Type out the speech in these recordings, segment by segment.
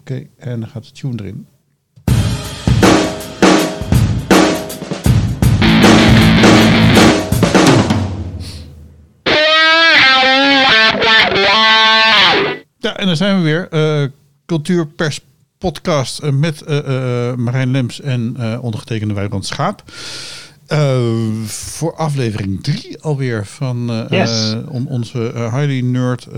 Oké, en dan gaat de tune erin. Ja, en dan zijn we weer. Uh, Cultuurpers podcast uh, met uh, Marijn Lems en ondergetekende Wijbrand Schaap. voor aflevering 3 alweer van yes. onze highly nerd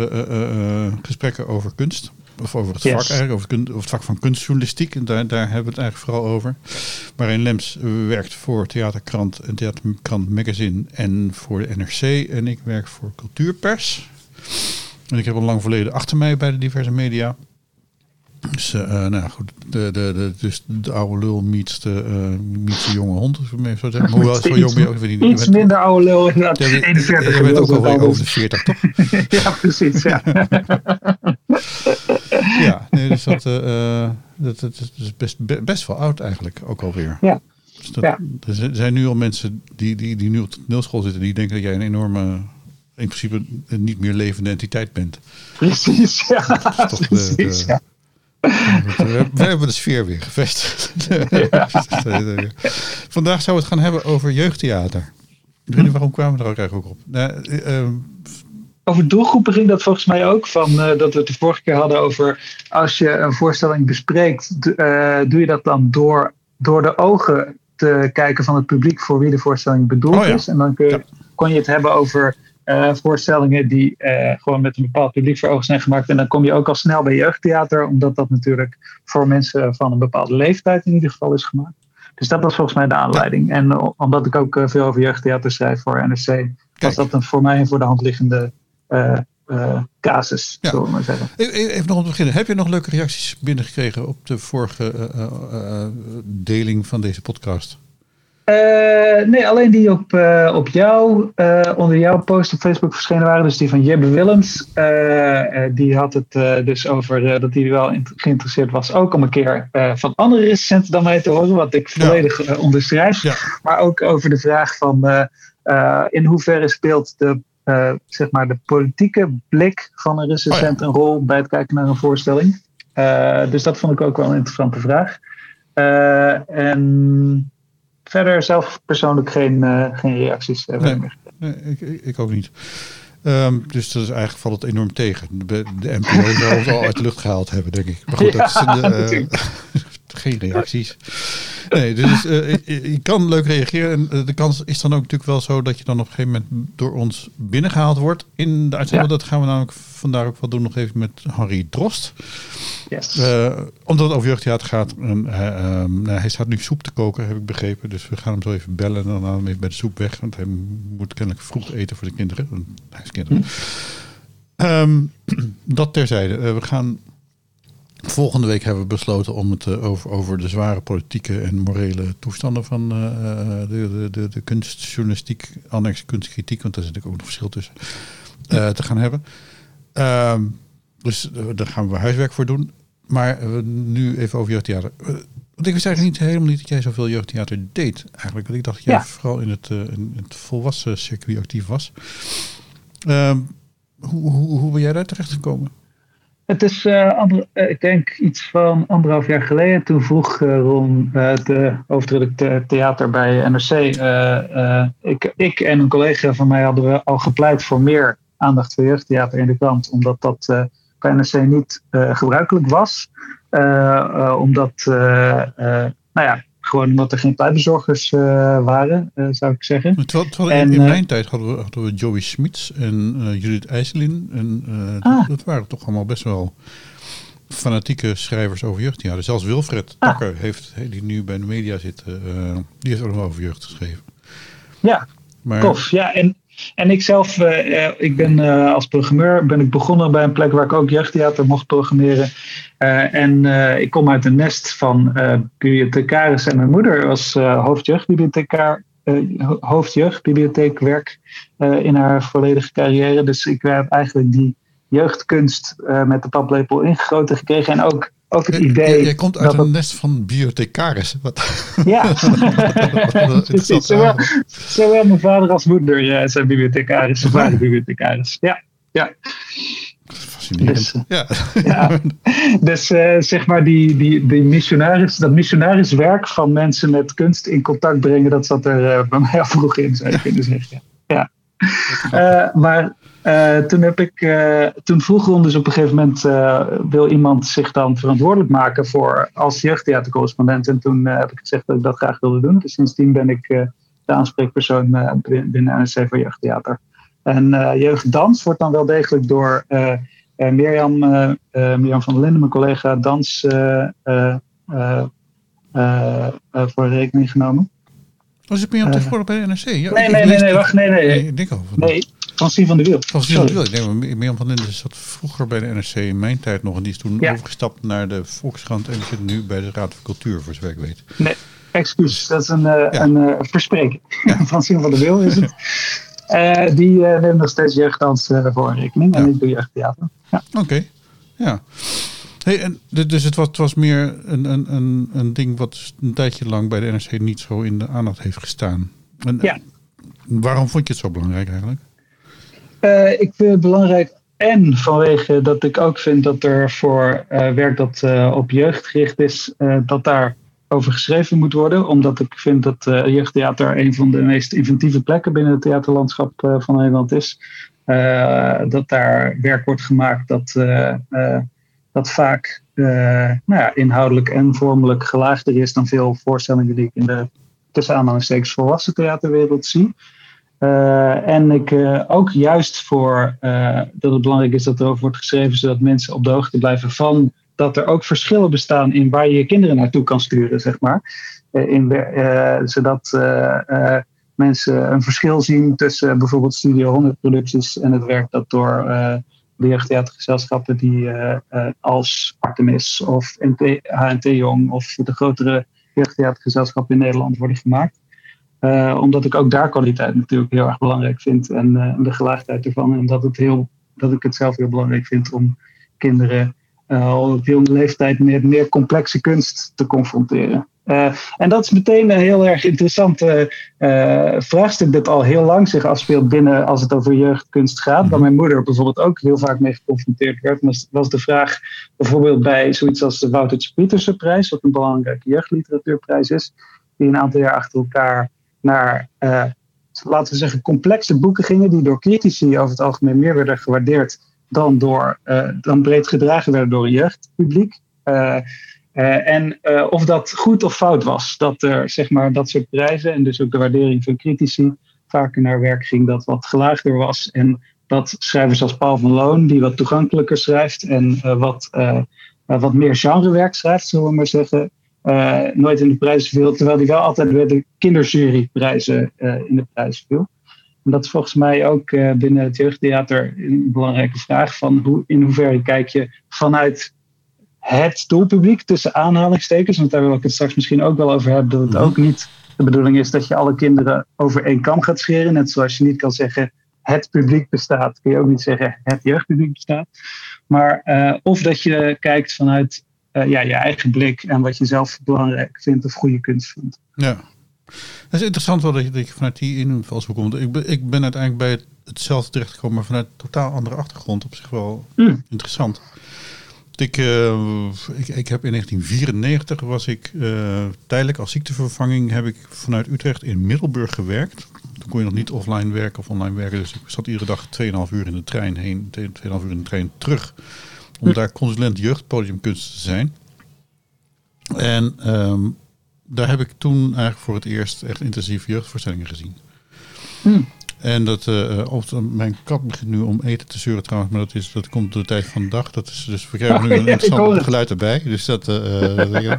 gesprekken over kunst. Of over het vak eigenlijk, over het, over het, vak van kunstjournalistiek. En daar, daar hebben we het eigenlijk vooral over. Marijn Lems werkt voor Theaterkrant en Theaterkrant Magazine en voor de NRC. En ik werk voor Cultuurpers. En ik heb een lang verleden achter mij bij de diverse media. Dus, uh, nou ja, goed, de, de, de, dus de oude lul meets de, uh, meets de jonge hond, zeggen. Hoewel, zo jong ben je ook niet. Iets minder oude lul inderdaad. Ja, 41 je bent ook alweer over de 40, toch? ja, precies, ja. ja, nee, dus dat, uh, dat, dat, is best, best wel oud eigenlijk, ook alweer. Ja. Dus dat, ja. Er zijn nu al mensen die, die, die nu op de toneelschool zitten, die denken dat jij een enorme in principe een niet meer levende entiteit bent. Precies, ja. Precies, ja. We, hebben de sfeer weer gevestigd. Ja. Vandaag zouden we het gaan hebben over jeugdtheater. Ik weet niet waarom kwamen we er ook eigenlijk op. Nou, uh, over doelgroepen ging dat volgens mij ook. Van, uh, dat we het de vorige keer hadden over als je een voorstelling bespreekt, uh, doe je dat dan door, door de ogen te kijken van het publiek voor wie de voorstelling bedoeld oh, ja. is. En dan kun, ja. kon je het hebben over uh, voorstellingen die uh, gewoon met een bepaald publiek voor ogen zijn gemaakt. En dan kom je ook al snel bij jeugdtheater, omdat dat natuurlijk voor mensen van een bepaalde leeftijd in ieder geval is gemaakt. Dus dat was volgens mij de aanleiding. En uh, omdat ik ook veel over jeugdtheater schrijf voor NRC, Kijk. was dat een voor mij een voor de hand liggende casus, ja. zullen we maar zeggen. Even nog om te beginnen. Heb je nog leuke reacties binnengekregen op de vorige deling van deze podcast? Uh, nee, alleen die op, uh, op jou, uh, onder jouw post op Facebook verschenen waren. Dus die van Jebbe Willems. die had het dus over dat hij wel geïnteresseerd was. Ook om een keer van andere recensenten dan mij te horen. Wat ik volledig ja. onderschrijf. Ja. Maar ook over de vraag van in hoeverre speelt de, zeg maar de politieke blik van een recensent oh ja. een rol bij het kijken naar een voorstelling. dus dat vond ik ook wel een interessante vraag. en verder zelf persoonlijk geen, uh, geen reacties. Uh, nee, nee ik, ik, ook niet. Um, dus dat is eigenlijk valt het enorm tegen. De, de NPO zou het al uit de lucht gehaald hebben, denk ik. Maar goed, ja, dat is uh, geen reacties. Nee, dus je, je, kan leuk reageren. En de kans is dan ook natuurlijk wel zo dat je dan op een gegeven moment door ons binnengehaald wordt in de uitzending. Ja. Dat gaan we namelijk vandaag ook wel doen nog even met Harry Drost. Uh, omdat het over jeugdtheater gaat. En, uh, um, hij staat nu soep te koken, heb ik begrepen. Dus we gaan hem zo even bellen en dan halen we hem even bij de soep weg. Want hij moet kennelijk vroeg eten voor de kinderen. Hij heeft kinderen. Hm. Um, dat terzijde. Uh, we gaan... Volgende week hebben we besloten om het over, over de zware politieke en morele toestanden van de, de, de, de kunstjournalistiek, annex kunstkritiek, want daar zit ook nog verschil tussen, te gaan hebben. Dus uh, daar gaan we huiswerk voor doen. Maar uh, nu even over jeugdtheater. Uh, want ik wist eigenlijk niet, helemaal niet dat jij zoveel jeugdtheater deed. Eigenlijk. Want ik dacht dat jij ja. vooral in het, in het volwassen circuit actief was. Um, hoe, hoe, hoe ben jij daar terecht gekomen? Het is, ander, ik denk, iets van anderhalf jaar geleden. Toen vroeg Ron, de hoofdredacteur theater bij NRC. ik, ik en een collega van mij hadden we al gepleit voor meer aandacht voor jeugdtheater in de krant. Omdat dat bij NRC niet uh, gebruikelijk was. Uh, omdat, nou ja, gewoon omdat er geen pleitbezorgers waren, zou ik zeggen. Terwijl, terwijl en, in, in mijn tijd hadden we, hadden we Joey Smits en Judith IJselin. En ah. dat, dat waren toch allemaal best wel fanatieke schrijvers over jeugdtheater. Zelfs Wilfred ah. Takker, heeft, die nu bij de media zit, die heeft ook nog over jeugd geschreven. Ja, maar, tof. Ja, en en ik zelf, uh, ik ben uh, als programmeur ben ik begonnen bij een plek waar ik ook jeugdtheater mocht programmeren. En ik kom uit een nest van bibliothecaris en mijn moeder was hoofdjeugdbibliotheekwerk in haar volledige carrière. Dus ik heb eigenlijk die jeugdkunst met de paplepel ingegoten gekregen. En ook ook het idee. Jij komt uit een nest van bibliothecaris. Wat? Ja, zowel, zowel mijn vader als moeder ja, zijn bibliothecaris. Zijn vader bibliothecaris. Ja, ja. Fascinerend. Dus, ja. ja. dus uh, zeg maar die, die, die missionaris, dat missionariswerk van mensen met kunst in contact brengen, dat zat er uh, bij mij al vroeg in, zou je kunnen zeggen. Ja. Uh, maar toen heb ik, toen Ron dus op een gegeven moment, wil iemand zich dan verantwoordelijk maken voor als jeugdtheatercorrespondent. En toen heb ik gezegd dat ik dat graag wilde doen. Dus sindsdien ben ik de aanspreekpersoon binnen NRC voor jeugdtheater. En jeugddans wordt dan wel degelijk door Mirjam, Mirjam van der Linden, mijn collega, dans voor rekening genomen. Was het Mirjam tegenwoordig bij de NRC? Ja, nee, nee, nee, nee, wacht, nee, nee. nee ik denk al. Van nee, Francine van der Wiel. Francine van der Wiel. Ik denk, Mirjam van Linden zat vroeger bij de NRC in mijn tijd nog. En die is toen ja. overgestapt naar de Volkskrant. En zit nu bij de Raad voor Cultuur, voor zover ik weet. Nee, excuus. Dat is een, ja. een verspreking. Ja. Francine van der Wiel is het. Uh, die uh, neemt nog steeds jeugddans uh, voor rekening. En ik doe jeugdtheater. Ja. Oké, okay. ja. Hey, en dus het was, het was meer een, een, een, een ding wat een tijdje lang bij de NRC niet zo in de aandacht heeft gestaan. En, ja. Waarom vond je het zo belangrijk eigenlijk? Ik vind het belangrijk en vanwege dat ik ook vind dat er voor werk dat op jeugd gericht is, dat daar over geschreven moet worden. Omdat ik vind dat jeugdtheater een van de meest inventieve plekken binnen het theaterlandschap van Nederland is. Dat daar werk wordt gemaakt dat, dat vaak nou ja, inhoudelijk en vormelijk gelaagder is dan veel voorstellingen die ik in de tussen aanhalingstekens volwassen theaterwereld zie. En ik ook juist voor dat het belangrijk is dat er over wordt geschreven, zodat mensen op de hoogte blijven van dat er ook verschillen bestaan in waar je je kinderen naartoe kan sturen, zeg maar. Eh, in, uh, zodat uh, mensen een verschil zien tussen bijvoorbeeld Studio 100 producties en het werk dat door de jeugdtheatergezelschappen die als Artemis of NT, HNT Jong of de grotere jeugdtheatergezelschappen in Nederland worden gemaakt. Omdat ik ook daar kwaliteit natuurlijk heel erg belangrijk vind en de gelaagdheid ervan. En dat, het heel, dat ik het zelf heel belangrijk vind om kinderen uh, op jonge leeftijd met meer complexe kunst te confronteren. En dat is meteen een heel erg interessante uh, vraagstuk dat al heel lang zich afspeelt binnen als het over jeugdkunst gaat. Waar mhm. mijn moeder bijvoorbeeld ook heel vaak mee geconfronteerd werd. Was, was de vraag bijvoorbeeld bij zoiets als de Woutertje Pieterse prijs, wat een belangrijke jeugdliteratuurprijs is, die een aantal jaar achter elkaar naar, laten we zeggen, complexe boeken gingen, die door critici over het algemeen meer werden gewaardeerd dan, door, uh, dan breed gedragen werden door een jeugdpubliek. Uh, en of dat goed of fout was, dat er zeg maar, dat soort prijzen en dus ook de waardering van critici vaker naar werk ging dat wat gelaagder was. En dat schrijvers als Paul van Loon, die wat toegankelijker schrijft en wat, wat meer genrewerk schrijft, zullen we maar zeggen, nooit in de prijzen viel. Terwijl hij wel altijd bij de kinderjuryprijzen in de prijzen viel. En dat is volgens mij ook uh, binnen het jeugdtheater een belangrijke vraag van hoe, in hoeverre kijk je vanuit het doelpubliek tussen aanhalingstekens, want daar wil ik het straks misschien ook wel over hebben, dat het mhm. ook niet de bedoeling is dat je alle kinderen over één kam gaat scheren. Net zoals je niet kan zeggen het publiek bestaat, kun je ook niet zeggen het jeugdpubliek bestaat. Maar uh, of dat je kijkt vanuit uh, ja, je eigen blik en wat je zelf belangrijk vindt of goede kunst vindt. Ja, het is interessant wel dat je, dat je vanuit die invalshoek komt. Ik ben, ik ben uiteindelijk bij het, hetzelfde terechtgekomen, maar vanuit een totaal andere achtergrond. Op zich wel mm. interessant. Ik, uh, ik, ik, heb in 1994 was ik uh, tijdelijk als ziektevervanging heb ik vanuit Utrecht in Middelburg gewerkt. Toen kon je nog niet offline werken of online werken. Dus ik zat iedere dag 2,5 uur in de trein heen, 2,5 uur in de trein terug. Om daar consulent jeugdpodiumkunst te zijn. En um, daar heb ik toen eigenlijk voor het eerst echt intensief jeugdvoorstellingen gezien. Hmm. En dat, uh, of, mijn kat begint nu om eten te zeuren trouwens, maar dat, is, dat komt door de tijd van de dag. Dat is, dus we krijgen nu een interessant geluid erbij. Dus dat, uh,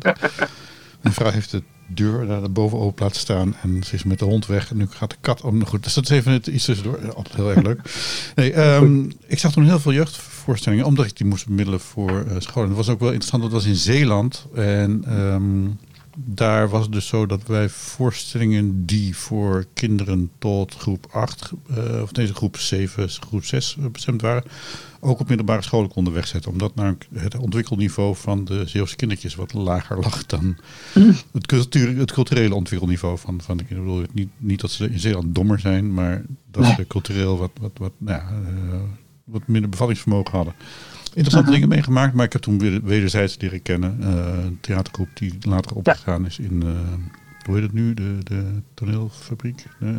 mijn vrouw heeft de deur daar boven open laten staan en ze is met de hond weg. En nu gaat de kat om. Goed, dus dat is even iets tussendoor. Altijd heel erg leuk. Nee, um, ik zag toen heel veel jeugdvoorstellingen, omdat ik die moest bemiddelen voor uh, scholen. Het was ook wel interessant, dat was in Zeeland. En um, daar was het dus zo dat wij voorstellingen die voor kinderen tot groep 8, uh, of deze groep 7, groep 6 bestemd waren, ook op middelbare scholen konden wegzetten. Omdat nou het ontwikkelniveau van de Zeeuwse kindertjes wat lager lag dan het, cultuur, het culturele ontwikkelniveau van, van de kinderen. Ik bedoel, niet, niet dat ze in Zeeland dommer zijn, maar dat ze cultureel wat, wat, wat nou ja, uh, wat minder bevattingsvermogen hadden. Interessante dingen meegemaakt, maar ik heb toen wederzijds leren kennen. eh, een theatergroep die later opgegaan is in, eh, hoe heet het nu, de, de toneelfabriek. Eh,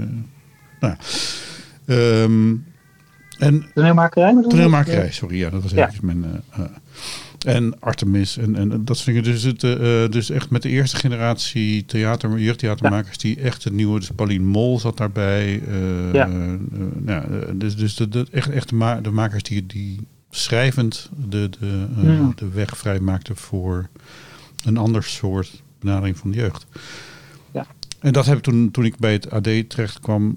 nou ja. Ehm, en Toneelmakerij? Toneelmakerij, sorry. Ja, dat was Ja. mijn... eh, eh, en Artemis en, en dat soort dingen. Dus, het, eh, dus echt met de eerste generatie theater, jeugdtheatermakers die echt het nieuwe... Dus Pauline Mol zat daarbij. Ja. eh, nou, dus dus de, de, echt, echt de, ma- de makers die, die schrijvend de, de, Hmm. de weg vrijmaakten voor een ander soort benadering van de jeugd. Ja. En dat heb ik toen, toen ik bij het AD terecht kwam.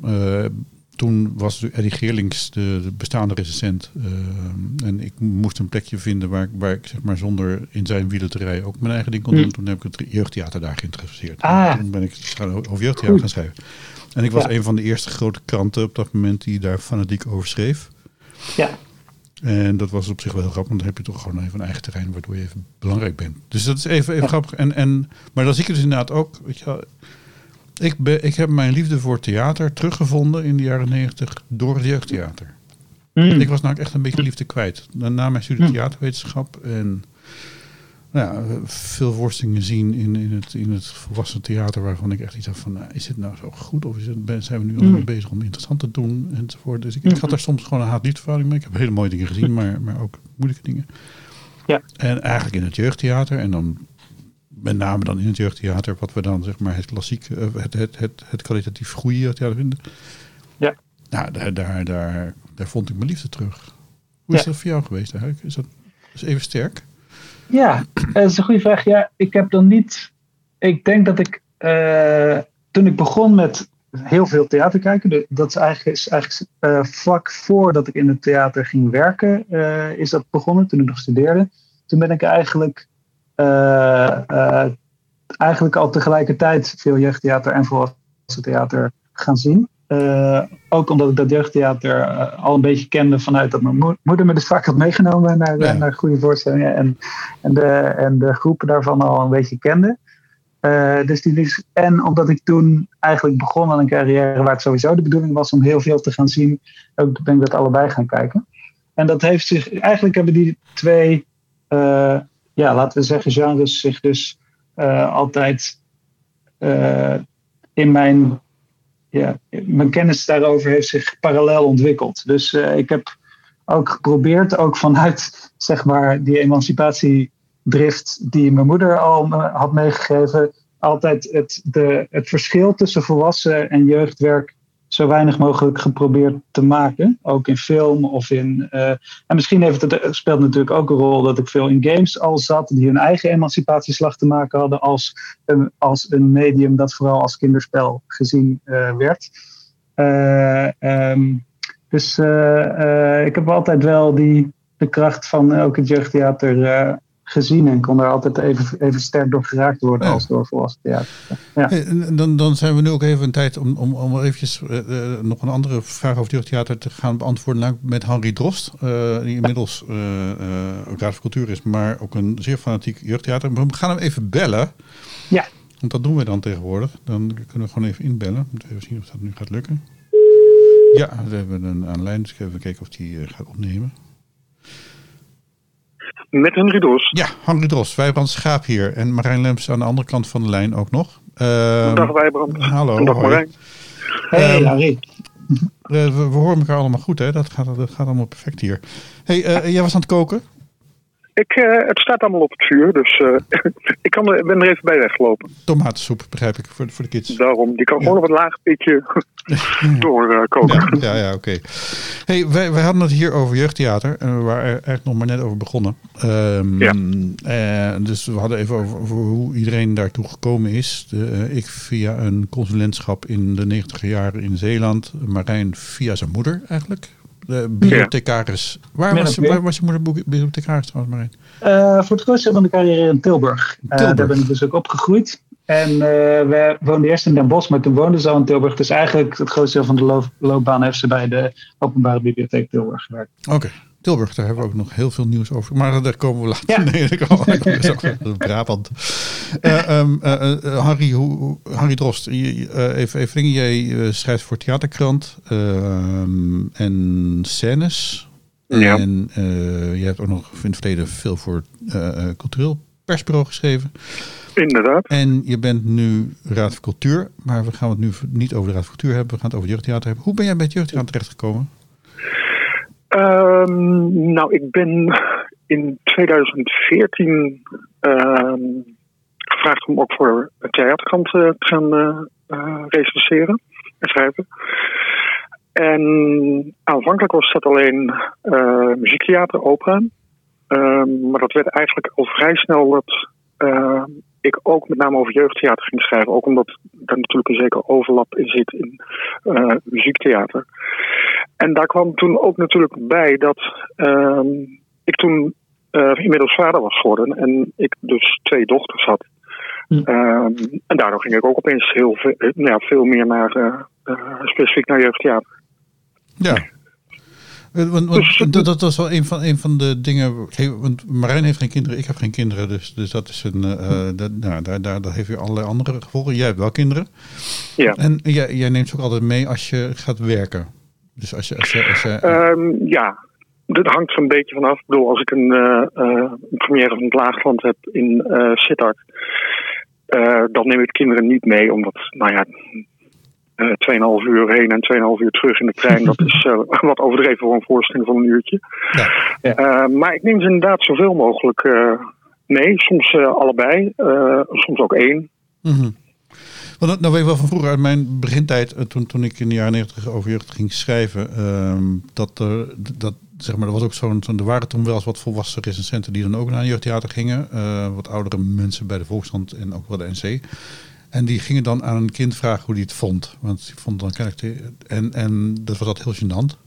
Toen was Eddie Geerlings de, de bestaande recensent. eh, en ik moest een plekje vinden waar, ik- waar ik zeg maar zonder in zijn wielen te rijden ook mijn eigen ding kon doen. Hmm. Toen heb ik het jeugdtheater daar geïnteresseerd. Ah. En Toen ben ik gaan over jeugdtheater gaan schrijven. En ik was Ja. een van de eerste grote kranten op dat moment die daar fanatiek over schreef. Ja, En dat was op zich wel heel grappig, want dan heb je toch gewoon even een eigen terrein waardoor je even belangrijk bent. Dus dat is even, even Ja. grappig. En, en, maar dan zie ik het dus inderdaad ook. Weet je, wel, ik, ben, ik heb mijn liefde voor theater teruggevonden in de jaren negentig door het jeugdtheater. Hmm. Ik was nou echt een beetje liefde kwijt. Na mijn studie Hmm. theaterwetenschap en nou ja, veel worstelingen zien in, in, het, in het volwassen theater waarvan ik echt iets had van, nou, is het nou zo goed of is het, zijn we nu Hmm. allemaal bezig om interessant te doen enzovoort. Dus ik, ik had daar soms gewoon een haat-liefdeverhouding mee. Ik heb hele mooie dingen gezien, maar, maar ook moeilijke dingen. Ja. En eigenlijk in het jeugdtheater en dan met name dan in het jeugdtheater, wat we dan zeg maar het klassiek, eh, het, het, het, het kwalitatief goede jeugdtheater vinden. Ja. Nou, daar, daar, daar, daar vond ik mijn liefde terug. Hoe is Ja. dat voor jou geweest eigenlijk? Is dat is even sterk? Ja, dat is een goede vraag. Ja, ik heb dan niet. Ik denk dat ik. eh, toen ik begon met heel veel theater kijken. Dat is eigenlijk, is eigenlijk eh, vlak voordat ik in het theater ging werken. is dat begonnen toen ik nog studeerde. Toen ben ik eigenlijk. Eh, eh, eigenlijk al tegelijkertijd veel jeugdtheater en volwassen theater gaan zien. Eh, ook omdat ik dat jeugdtheater al een beetje kende vanuit dat mijn mo- moeder me dus vaak had meegenomen naar, Ja. naar goede voorstellingen. En, en, de, en de groepen daarvan al een beetje kende. Dus die, en omdat ik toen eigenlijk begon aan een carrière waar het sowieso de bedoeling was om heel veel te gaan zien, ook ben ik dat allebei gaan kijken. En dat heeft zich, eigenlijk hebben die twee, ja, laten we zeggen, genres zich dus eh, altijd eh, in mijn, ja, mijn kennis daarover heeft zich parallel ontwikkeld. Dus eh, ik heb ook geprobeerd, ook vanuit zeg maar die emancipatiedrift die mijn moeder al had meegegeven, altijd het, de, het verschil tussen volwassen en jeugdwerk zo weinig mogelijk geprobeerd te maken. Ook in film of in. eh, en misschien heeft het, speelt natuurlijk ook een rol dat ik veel in games al zat, die hun eigen emancipatieslag te maken hadden als een, als een medium dat vooral als kinderspel gezien eh, werd. Eh, ehm, dus ik heb altijd wel die, de kracht van ook het jeugdtheater gezien en kon daar altijd even, even sterk door geraakt worden Ja. als door volwassen theater. Ja. Hey, dan, dan zijn we nu ook even een tijd om, om, om eventjes eh, eh, nog een andere vraag over jeugdtheater te gaan beantwoorden. Namelijk met Henry Drost, eh, die inmiddels ook Raad van Cultuur is, maar ook een zeer fanatiek jeugdtheater. We gaan hem even bellen. Ja. Want dat doen we dan tegenwoordig. Dan kunnen we gewoon even inbellen. Moeten we even zien of dat nu gaat lukken. Ja, we hebben een aan de lijn. Dus even kijken of die gaat opnemen. Met Henry Dos. Ja, Henry Drost, Wijbrand Schaap hier. En Marijn Lemps aan de andere kant van de lijn ook nog. Ehm, Dag Wijbrand. Hallo. Dag hoi. Marijn. Hey, Ehm, Harry. Eh, we, we horen elkaar allemaal goed, hè? Dat gaat, dat gaat allemaal perfect hier. hey, eh, jij was aan het koken? Ik, eh, het staat allemaal op het vuur, dus eh, ik kan er, ben er even bij weggelopen. Tomatensoep, begrijp ik, voor, voor de kids. Daarom, die kan gewoon op een laag pitje doorkoken. Ja, ja, ja oké. Hey, wij, wij hadden het hier over jeugdtheater. En we waren er eigenlijk nog maar net over begonnen. Ehm, Ja. eh, dus we hadden even over, over hoe iedereen daartoe gekomen is. De, eh, ik via een consulentschap in de negentiger jaren in Zeeland. Marijn via zijn moeder eigenlijk. De bibliothecaris. Waar, was, waar was je moeder boek- bibliothecaris trouwens, Marijn? Eh, voor het grootste deel van de carrière in Tilburg. Eh, Tilburg. daar ben ik dus ook opgegroeid. En eh we woonden eerst in Den Bosch, maar toen woonden ze al in Tilburg. Dus eigenlijk het grootste deel van de loop- loopbaan heeft ze bij de Openbare Bibliotheek Tilburg gewerkt. Oké. Tilburg, daar hebben we ook nog heel veel nieuws over. Maar daar komen we later. Ja. Nee, daar komen Brabant. Eh, ehm, eh, eh, Harry, hoe, Harry Drost, eh, even, even dingen. Jij eh, schrijft voor Theaterkrant ehm, en scènes. Ja. En eh, je hebt ook nog in het verleden veel voor cultureel persbureau geschreven. Inderdaad. En je bent nu Raad van Cultuur, maar we gaan het nu niet over de Raad van Cultuur hebben. We gaan het over het jeugdtheater hebben. Hoe ben jij bij het jeugdtheater terechtgekomen? Ehm, nou, ik ben in 2014 ehm, gevraagd om ook voor het theaterkant eh, te gaan eh, recenseren en schrijven. En aanvankelijk was dat alleen eh, muziektheater, opera. Ehm, maar dat werd eigenlijk al vrij snel dat eh, ik ook met name over jeugdtheater ging schrijven. Ook omdat daar natuurlijk een zekere overlap in zit in eh, muziektheater. En daar kwam toen ook natuurlijk bij dat ehm, ik toen eh, inmiddels vader was geworden en ik dus twee dochters had. Hm. Ehm, en daardoor ging ik ook opeens heel veel, eh, nou ja, veel meer naar, eh, eh, specifiek naar jeugdtheater. Ja. Eh, Want, Dus- want dat, dat was wel een van, een van de dingen. Want Marijn heeft geen kinderen, ik heb geen kinderen. Dus, dus dat is een. eh, eh, dat, nou, daar, daar, dat heeft weer allerlei andere gevolgen. Jij hebt wel kinderen. Ja. En jij, jij neemt ze ook altijd mee als je gaat werken. Dus als je. Als je, als je Ehm, ja, dat hangt er een beetje vanaf. Ik bedoel, als ik een, eh, een première van het Laagland heb in eh Sittard, dan neem ik de kinderen niet mee, omdat, nou ja, 2,5 uur heen en 2,5 uur terug in de trein, dat is eh, wat overdreven voor een voorstelling van een uurtje. ja. Ja. Eh, maar ik neem ze inderdaad zoveel mogelijk eh, mee, soms eh, allebei, eh, soms ook één. Mhm. Want dat- nou weet ik wel van vroeger uit mijn begintijd, eh, toen, toen ik in de jaren negentig over jeugd ging schrijven, ehm, dat er, dat, zeg maar, er was ook zo'n, er waren toen wel eens wat volwassen recensenten die dan ook naar een jeugdtheater gingen, eh, wat oudere mensen bij de Volkskrant en ook wel de NC. En die gingen dan aan een kind vragen hoe die het vond. Want die vond dan kennelijk. en, en dat was altijd heel gênant.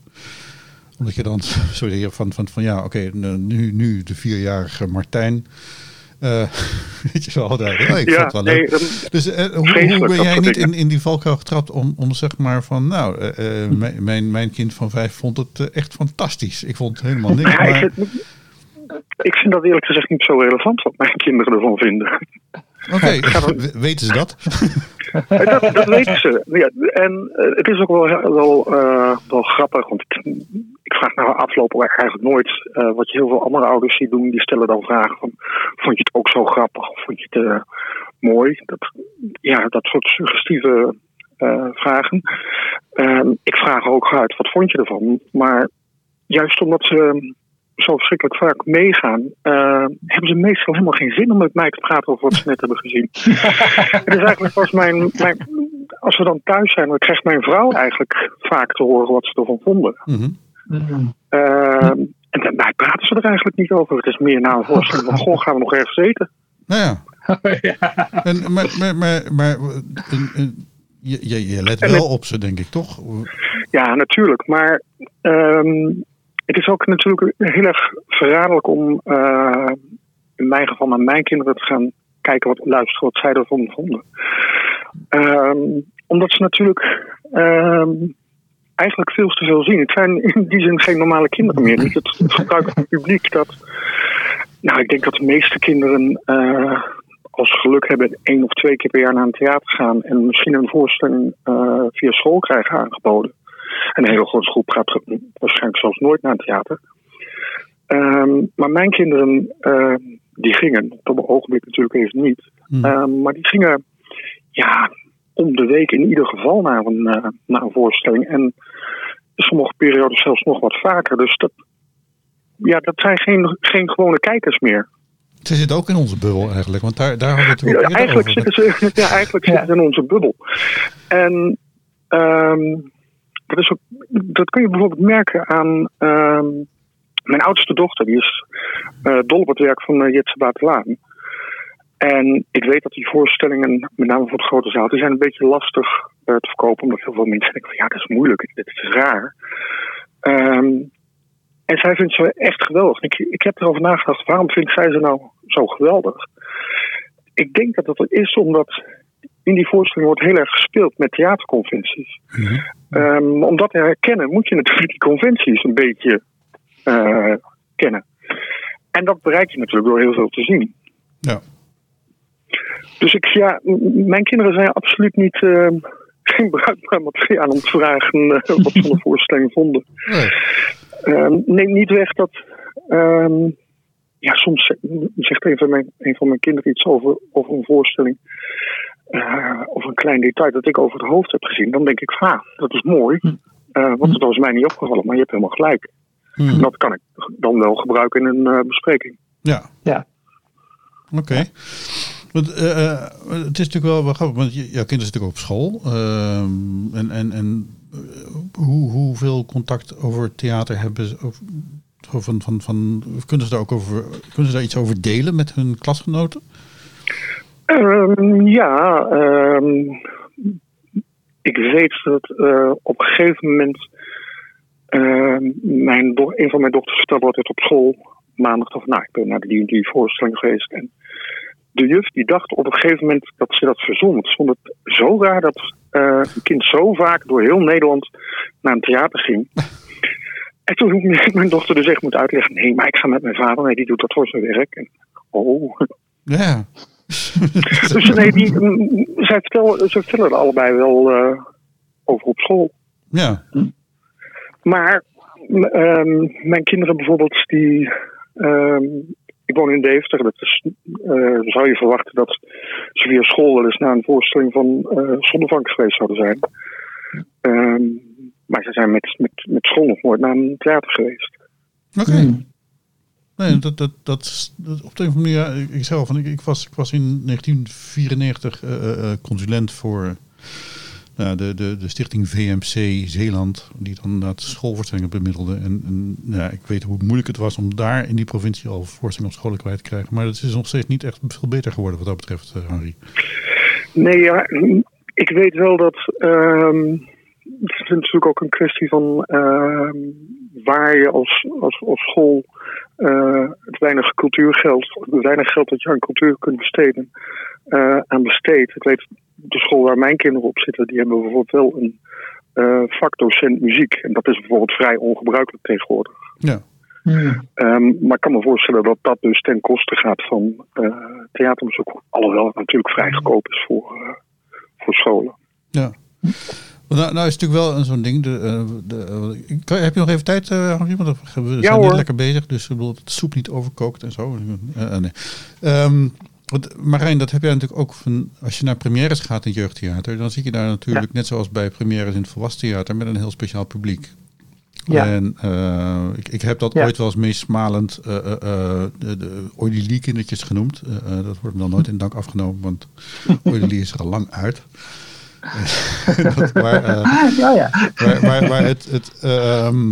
Omdat je dan, sorry, van, van, van ja, oké, nu, nu de vierjarige Martijn. eh, weet je wel, daar, oh, ik ja, vond het wel leuk. nee, dan- Dus eh, hoe, hoe ben dat jij niet in, in die valkuil getrapt om, om zeg maar van, nou, eh, eh, mijn, mijn, kind van vijf vond het echt fantastisch. Ik vond helemaal niks. Ja, ik, Maar, ik vind dat eerlijk gezegd niet zo relevant wat mijn kinderen ervan vinden. Oké, we- weten ze dat? Eh, dat, dat weten ze. Ja, en eh, het is ook wel, wel, eh, wel grappig, want ik, ik vraag na afloop eigenlijk nooit eh, wat je heel veel andere ouders ziet doen. Die stellen dan vragen van, vond je het ook zo grappig of vond je het mooi? Dat, ja, dat soort suggestieve eh, vragen. Ehm, ik vraag ook uit, wat vond je ervan? Maar juist omdat ze zo verschrikkelijk vaak meegaan, eh, hebben ze meestal helemaal geen zin om met mij te praten over wat ze net hebben gezien. Het is eigenlijk pas mijn, mijn. Als we dan thuis zijn, dan krijgt mijn vrouw eigenlijk vaak te horen wat ze ervan vonden. Mhm. Mm. Ehm, en daarbij praten ze er eigenlijk niet over. Het is meer na een voorstelling van: Goh, gaan we nog ergens eten? Nou ja. ja. En, maar maar, maar, maar je, je, je let wel op ze, denk ik, toch? Ja, natuurlijk. Maar ehm, het is ook natuurlijk heel erg verraderlijk om eh, in mijn geval naar mijn kinderen te gaan kijken, wat, luisteren wat zij ervan vonden. Ehm, omdat ze natuurlijk ehm, eigenlijk veel te veel zien. Het zijn in die zin geen normale kinderen meer. Niet het gebruikelijke publiek dat. Nou, ik denk dat de meeste kinderen. eh, als geluk hebben, één of twee keer per jaar naar een theater gaan en misschien een voorstelling eh, via school krijgen aangeboden. En een hele grote groep gaat waarschijnlijk zelfs nooit naar een theater. Ehm, maar mijn kinderen, eh, die gingen, op het ogenblik natuurlijk even niet, Hm. Ehm, maar die gingen ja, om de week in ieder geval naar een, eh, naar een voorstelling. En sommige periodes zelfs nog wat vaker. Dus dat, ja, dat zijn geen, geen gewone kijkers meer. Ze zit ook in onze bubbel eigenlijk, want daar, daar hadden we het Ja, eigenlijk over. zitten ze, ja, eigenlijk Ja. zitten ze in onze bubbel. En ehm, dat, is ook, dat kun je bijvoorbeeld merken aan ehm, mijn oudste dochter. Die is eh, dol op het werk van uh, Jitse Batelaan. En ik weet dat die voorstellingen, met name voor de grote zaal, die zijn een beetje lastig eh, te verkopen. Omdat heel veel mensen denken van ja, dat is moeilijk, dit is raar. Ehm, en zij vindt ze echt geweldig. Ik, ik heb erover nagedacht, waarom vindt zij ze nou zo geweldig? Ik denk dat dat is omdat in die voorstelling wordt heel erg gespeeld met theaterconventies. Mhm. Um, om dat te herkennen moet je natuurlijk die conventies een beetje uh, kennen. En dat bereik je natuurlijk door heel veel te zien. Ja. Dus ik, ja, mijn kinderen zijn absoluut niet, uh, geen bruikbaar materiaal om te vragen uh, wat ze van de voorstelling vonden. Nee. Ehm, neem niet weg dat. ehm, ja, soms zegt een van mijn, een van mijn kinderen iets over, over een voorstelling. eh, of een klein detail dat ik over het hoofd heb gezien. Dan denk ik, van, ah, dat is mooi. Eh, want dat was mij niet opgevallen, maar je hebt helemaal gelijk. Hmm. En dat kan ik dan wel gebruiken in een eh, bespreking. Ja. Ja. Oké. Want, het is natuurlijk wel, wel grappig, want je- jouw kinderen zitten ook op school. Ehm, en en, en hoe, hoeveel contact over theater hebben ze? Van, van, van, kunnen, ze daar ook over, kunnen ze daar iets over delen met hun klasgenoten? Ehm, ja, ehm, ik weet dat eh, op een gegeven moment ehm, mijn een van mijn dochters vertelde altijd op school maandag van, nou, ik ben naar die, die voorstelling geweest. En de juf die dacht op een gegeven moment dat ze dat verzon. Het vond het zo raar dat eh, een kind zo vaak door heel Nederland naar een theater ging. En toen ik mijn dochter dus echt moeten uitleggen, nee, maar ik ga met mijn vader, nee, die doet dat voor zijn werk. En, oh, Ja. dus nee, die, zij, vertellen, ze vertellen er allebei wel eh, over op school. ja. Maar ehm, mijn kinderen bijvoorbeeld, die. ehm, ik woon in Deventer. Dat is, eh, zou je verwachten dat ze via school wel eens naar een voorstelling van eh Zonnevank geweest zouden zijn. Ehm, maar ze zijn met, met, met school nog nooit naar een theater geweest. Oké. Hmm. Nee, dat, dat, dat, dat, op de een of andere manier, ja, ik, ik zelf, van, ik, ik, was, ik was in 1994 eh, eh, eh, consulent voor nou, de, de, de stichting VMC Zeeland, die dan inderdaad schoolvoorstellingen bemiddelde. En, en ja, ik weet hoe moeilijk het was om daar in die provincie al voorstellingen op scholen kwijt te krijgen. Maar het is nog steeds niet echt veel beter geworden wat dat betreft, eh, Henri. Nee, ja, ik weet wel dat. ehm, het is natuurlijk ook een kwestie van ehm, waar je als, als, als school eh, het weinig cultuurgeld, het weinig geld dat je aan cultuur kunt besteden, eh, aan besteedt. Ik weet, de school waar mijn kinderen op zitten, die hebben bijvoorbeeld wel een eh, vakdocent muziek. En dat is bijvoorbeeld vrij ongebruikelijk tegenwoordig. Ja. Ehm, maar ik kan me voorstellen dat dat dus ten koste gaat van theaterbezoek. Alhoewel het natuurlijk vrij goedkoop is voor, voor scholen. ja. Nou, nou is het natuurlijk wel een zo'n ding. De, eh, de, eh, kan- heb je nog even tijd, Henri? Want we zijn Ja, net lekker bezig, dus ik bedoel, dat de soep niet overkookt en zo. Eh, nee. Ehm, Marijn, dat heb jij natuurlijk ook van, als je naar premières gaat in jeugdtheater, dan zit je daar natuurlijk, net zoals bij premières in het volwassen theater, met een heel speciaal publiek. Ja. En ik, ik heb dat Ja. ooit wel eens meest smalend uh, de, de Oililie kindertjes genoemd. Dat wordt me dan nooit in dank afgenomen, want Oililie is er al lang uit. dat, maar, eh, ja, ja. maar, maar, maar het, het ehm,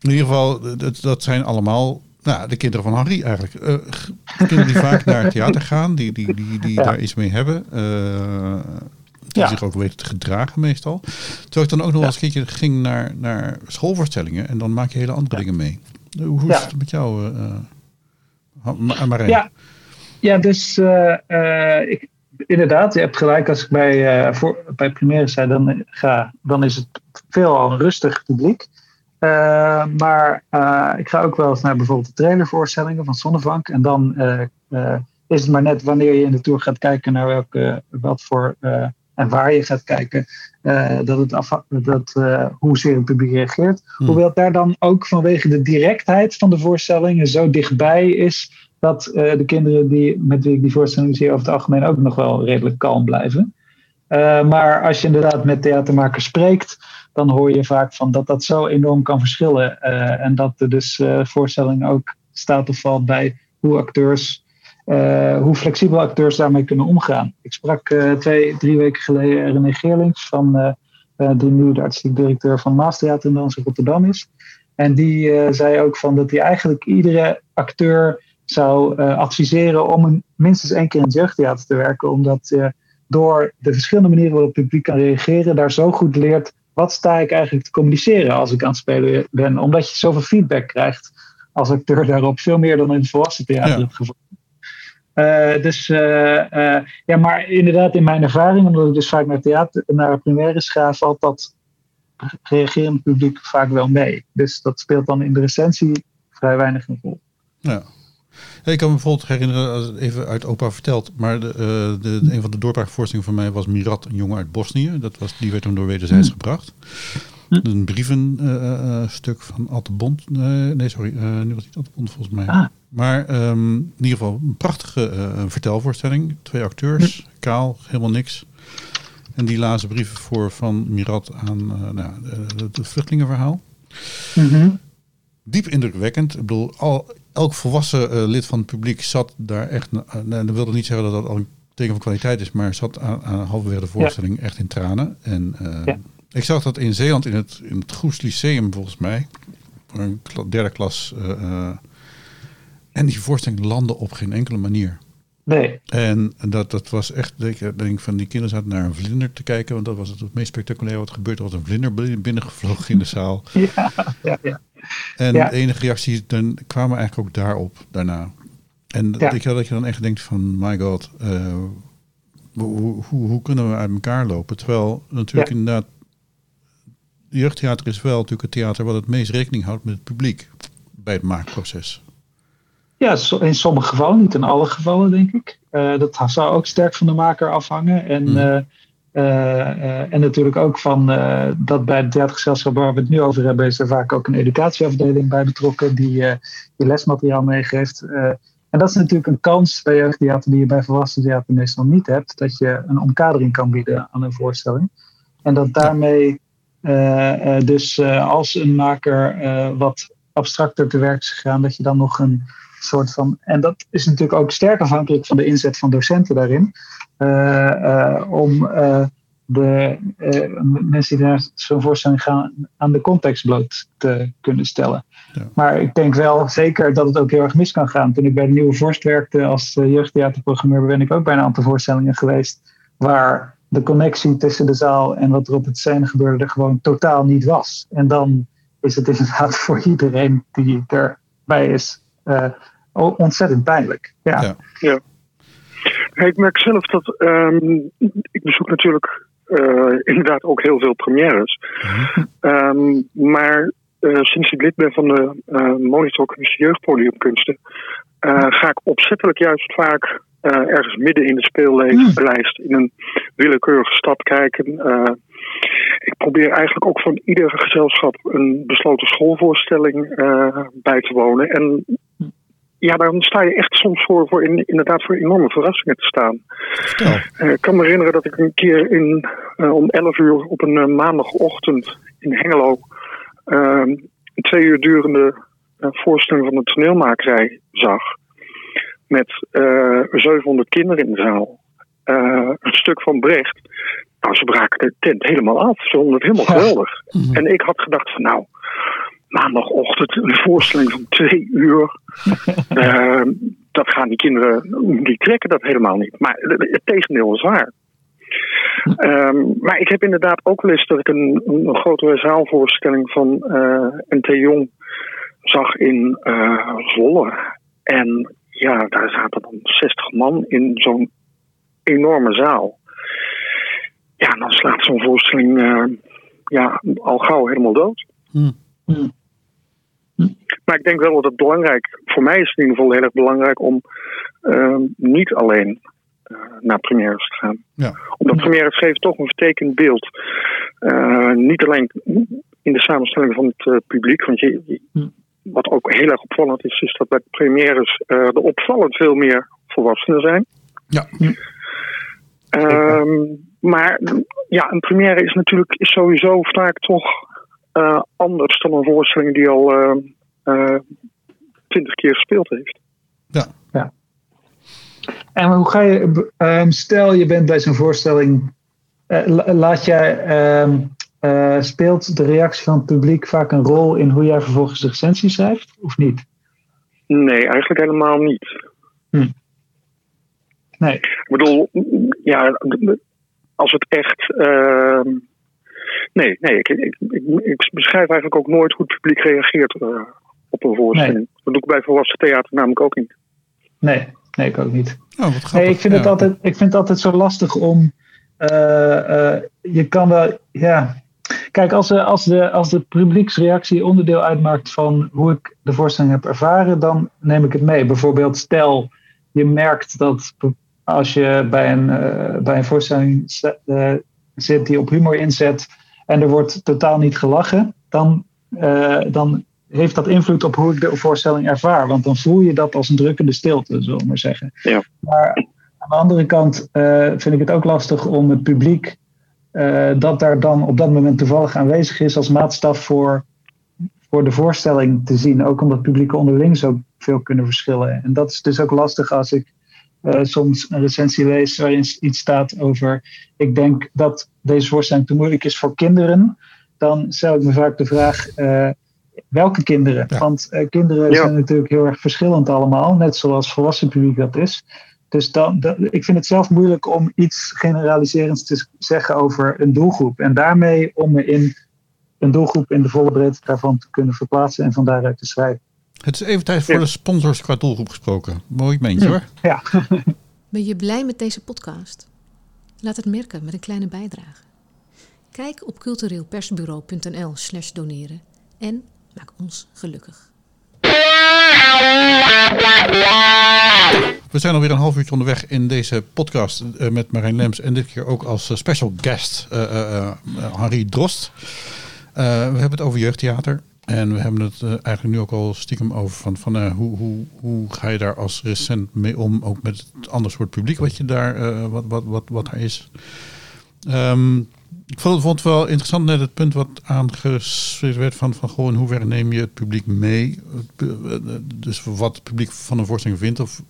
in ieder geval, dat, dat zijn allemaal nou, de kinderen van Henri eigenlijk. Eh, g- kinderen die vaak naar het theater gaan, die, die, die, die Ja. daar iets mee hebben. eh, die zich ook weten te gedragen meestal. Terwijl ik dan ook nog wel eens een keertje ging naar, naar schoolvoorstellingen. En dan maak je hele andere dingen mee. Eh, Hoe, is het met jou, eh, eh, Marijn? Ja, ja dus eh, eh, ik, inderdaad, je hebt gelijk. Als ik bij, eh voor, bij Primaire zei, dan, ga, dan is het veelal een rustig publiek. Eh, maar eh, ik ga ook wel eens naar bijvoorbeeld de trailervoorstellingen van Zonnevank. En dan is het maar net wanneer je in de tour gaat kijken naar welke, wat voor en waar je gaat kijken, dat het afha- dat, eh, hoezeer het publiek reageert. Hmm. Hoewel het daar dan ook vanwege de directheid van de voorstellingen zo dichtbij is dat eh, de kinderen die, met wie ik die voorstelling zie over het algemeen ook nog wel redelijk kalm blijven. Eh, maar als je inderdaad met theatermakers spreekt, dan hoor je vaak van dat dat zo enorm kan verschillen. eh, en dat er dus voorstelling ook staat of valt bij hoe acteurs, hoe flexibel acteurs daarmee kunnen omgaan. Ik sprak twee, drie weken geleden René Geerlings van die nu de artistiek directeur van Maastheater in Dans in Rotterdam is. En die zei ook van dat hij eigenlijk iedere acteur zou eh, adviseren om een, minstens één keer in het jeugdtheater te werken. Omdat je door de verschillende manieren waarop het publiek kan reageren, daar zo goed leert wat sta ik eigenlijk te communiceren als ik aan het spelen ben. Omdat je zoveel feedback krijgt als acteur daarop, veel meer dan in het volwassen theater Ja. geval. Eh, dus eh, ja, maar inderdaad, in mijn ervaring, omdat ik dus vaak naar theater, naar premières ga, valt dat reagerend publiek vaak wel mee. Dus dat speelt dan in de recensie vrij weinig een rol. Ja. Ik kan me bijvoorbeeld herinneren, even uit opa verteld, maar de, eh, de, een van de doorbraakvoorstellingen van mij was Mirat, een jongen uit Bosnië. Dat was, die werd toen door wederzijds gebracht. Hm. Een brievenstuk van Atte Bond. nee, sorry, nu was het Atte Bond volgens mij. Ah. Maar ehm, in ieder geval een prachtige vertelvoorstelling. Twee acteurs, hm. kaal, helemaal niks. En die lazen brieven voor van Mirat aan nou, het vluchtelingenverhaal. Mm Diep indrukwekkend. Ik bedoel, al, elk volwassen lid van het publiek zat daar echt... Uh, dat wilde niet zeggen dat dat al een teken van kwaliteit is, maar zat aan, aan halverwege de voorstelling echt in tranen. En uh, ik zag dat in Zeeland in het, in het Goes Lyceum volgens mij, een derde klas. Uh, en die voorstelling landde op geen enkele manier. Nee. En dat, dat was echt, denk ik, van die kinderen zaten naar een vlinder te kijken, want dat was het, het meest spectaculaire wat gebeurde. Er was een vlinder binnengevlogen in de zaal. Ja, ja, ja. En de enige reacties dan kwamen eigenlijk ook daarop daarna. En ja. dat, je, dat je dan echt denkt van, my god, uh, hoe, hoe, hoe, kunnen we uit elkaar lopen? Terwijl natuurlijk ja. inderdaad, jeugdtheater is wel natuurlijk het theater wat het meest rekening houdt met het publiek bij het maakproces. Ja, in sommige gevallen, niet in alle gevallen denk ik. Uh, dat zou ook sterk van de maker afhangen. En, mm. uh, en natuurlijk ook van dat bij het theatergezelschap waar we het nu over hebben, is er vaak ook een educatieafdeling bij betrokken die, die lesmateriaal meegeeft. En dat is natuurlijk een kans bij jeugdtheater die je bij volwassen theater meestal niet hebt. Dat je een omkadering kan bieden aan een voorstelling. En dat daarmee dus als een maker wat abstracter te werk is gegaan, dat je dan nog een soort van. En dat is natuurlijk ook sterk afhankelijk van de inzet van docenten daarin. Om de uh, mensen die naar zo'n voorstelling gaan aan de context bloot te kunnen stellen. Ja. Maar ik denk wel zeker dat het ook heel erg mis kan gaan. Toen ik bij de Nieuwe Vorst werkte als uh, jeugdtheaterprogrammeur, ben ik ook bij een aantal voorstellingen geweest waar de connectie tussen de zaal en wat er op het scène gebeurde er gewoon totaal niet was. En dan is het inderdaad voor iedereen die erbij is uh, ontzettend pijnlijk. Ja. ja. ja. Ik merk zelf dat um, ik bezoek natuurlijk uh, inderdaad ook heel veel premières. Um, maar uh, sinds ik lid ben van de uh, Monitorcommissie Jeugdpodiumkunsten, ga ik opzettelijk juist vaak ergens midden in de speellijst in een willekeurige stad kijken. ik probeer eigenlijk ook van ieder gezelschap een besloten schoolvoorstelling bij te wonen. En ja, dan sta je echt soms voor, voor in, inderdaad voor enorme verrassingen te staan. Uh, ik kan me herinneren dat ik een keer in, uh, om 11 uur op een uh, maandagochtend in Hengelo ehm, een twee uur durende voorstelling van de toneelmakerij zag. Met 700 kinderen in de zaal. een stuk van Brecht. Nou, ze braken de tent helemaal af. Ze vonden het helemaal geweldig. Mhm. En ik had gedacht van nou, maandagochtend een voorstelling van twee uur. uh, dat gaan die kinderen, die trekken dat helemaal niet. Maar het tegendeel is waar. Um, maar ik heb inderdaad ook wel eens dat ik een, een grotere zaalvoorstelling van uh, eh, NT Jong zag in uh, Zwolle. En ja, daar zaten dan 60 man in zo'n enorme zaal. Ja, dan slaat zo'n voorstelling uh, ja, al gauw helemaal dood. Hmm. Hmm. Maar ik denk wel dat het belangrijk, voor mij is het in ieder geval heel erg belangrijk om uh, niet alleen uh, naar premières te gaan. Ja. Omdat premières geeft toch een vertekend beeld. Uh, niet alleen in de samenstelling van het uh, publiek, want je, wat ook heel erg opvallend is, is dat bij premières er opvallend veel meer volwassenen zijn. Ja. Hm. Um, maar ja, een première is natuurlijk is sowieso vaak toch uh, anders dan een voorstelling die al uh, twintig keer gespeeld heeft. Ja. ja. En hoe ga je, um, stel je bent bij zo'n voorstelling, laat jij, um, speelt de reactie van het publiek vaak een rol in hoe jij vervolgens de recensie schrijft, of niet? Nee, eigenlijk helemaal niet. Hm. Nee. Ik bedoel, ja, als het echt Nee, nee ik, ik, ik, beschrijf eigenlijk ook nooit hoe het publiek reageert uh, op een voorstelling. Nee. Dat doe ik bij volwassen theater namelijk ook niet. Nee, nee ik ook niet. Oh, wat nee, ik, vind het altijd, ik vind het altijd zo lastig om. Uh, uh, je kan wel. Ja. Kijk, als, de, als, de, als de publieksreactie onderdeel uitmaakt van hoe ik de voorstelling heb ervaren, dan neem ik het mee. Bijvoorbeeld, stel je merkt dat als je bij een, bij een voorstelling zit die op humor inzet, en er wordt totaal niet gelachen, dan, dan heeft dat invloed op hoe ik de voorstelling ervaar. Want dan voel je dat als een drukkende stilte, zullen we maar zeggen. Ja. Maar aan de andere kant vind ik het ook lastig om het publiek dat daar dan op dat moment toevallig aanwezig is als maatstaf voor voor de voorstelling te zien. Ook omdat publieken onderling zo veel kunnen verschillen. En dat is dus ook lastig als ik uh, soms een recensie lees waarin iets staat over. Ik denk dat deze voorstelling te moeilijk is voor kinderen. Dan stel ik me vaak de vraag. Uh, welke kinderen? Want uh, kinderen zijn natuurlijk heel erg verschillend allemaal, net zoals volwassen publiek dat is. Dus dan, dan, ik vind het zelf moeilijk om iets generaliserends te zeggen over een doelgroep. En daarmee om me in een doelgroep in de volle breedte daarvan te kunnen verplaatsen en van daaruit te schrijven. Het is even tijd voor de sponsors qua doelgroep gesproken. Mooi meentje hoor. Ja. Ben je blij met deze podcast? Laat het merken met een kleine bijdrage. Kijk op cultureelpersbureau.nl slash doneren en maak ons gelukkig. We zijn alweer een half uurtje onderweg in deze podcast uh, met Marijn Lems en dit keer ook als uh, special guest uh, Harry Drost. we hebben het over jeugdtheater. En we hebben het eigenlijk nu ook al stiekem over van, van hoe, hoe, hoe ga je daar als recent mee om, ook met het ander soort publiek wat je daar, wat, wat, wat, wat er is. Um, ik vond, vond, het wel interessant net het punt wat aangeschreven werd van, van gewoon in hoeverre neem je het publiek mee. Dus wat het publiek van een voorstelling vindt of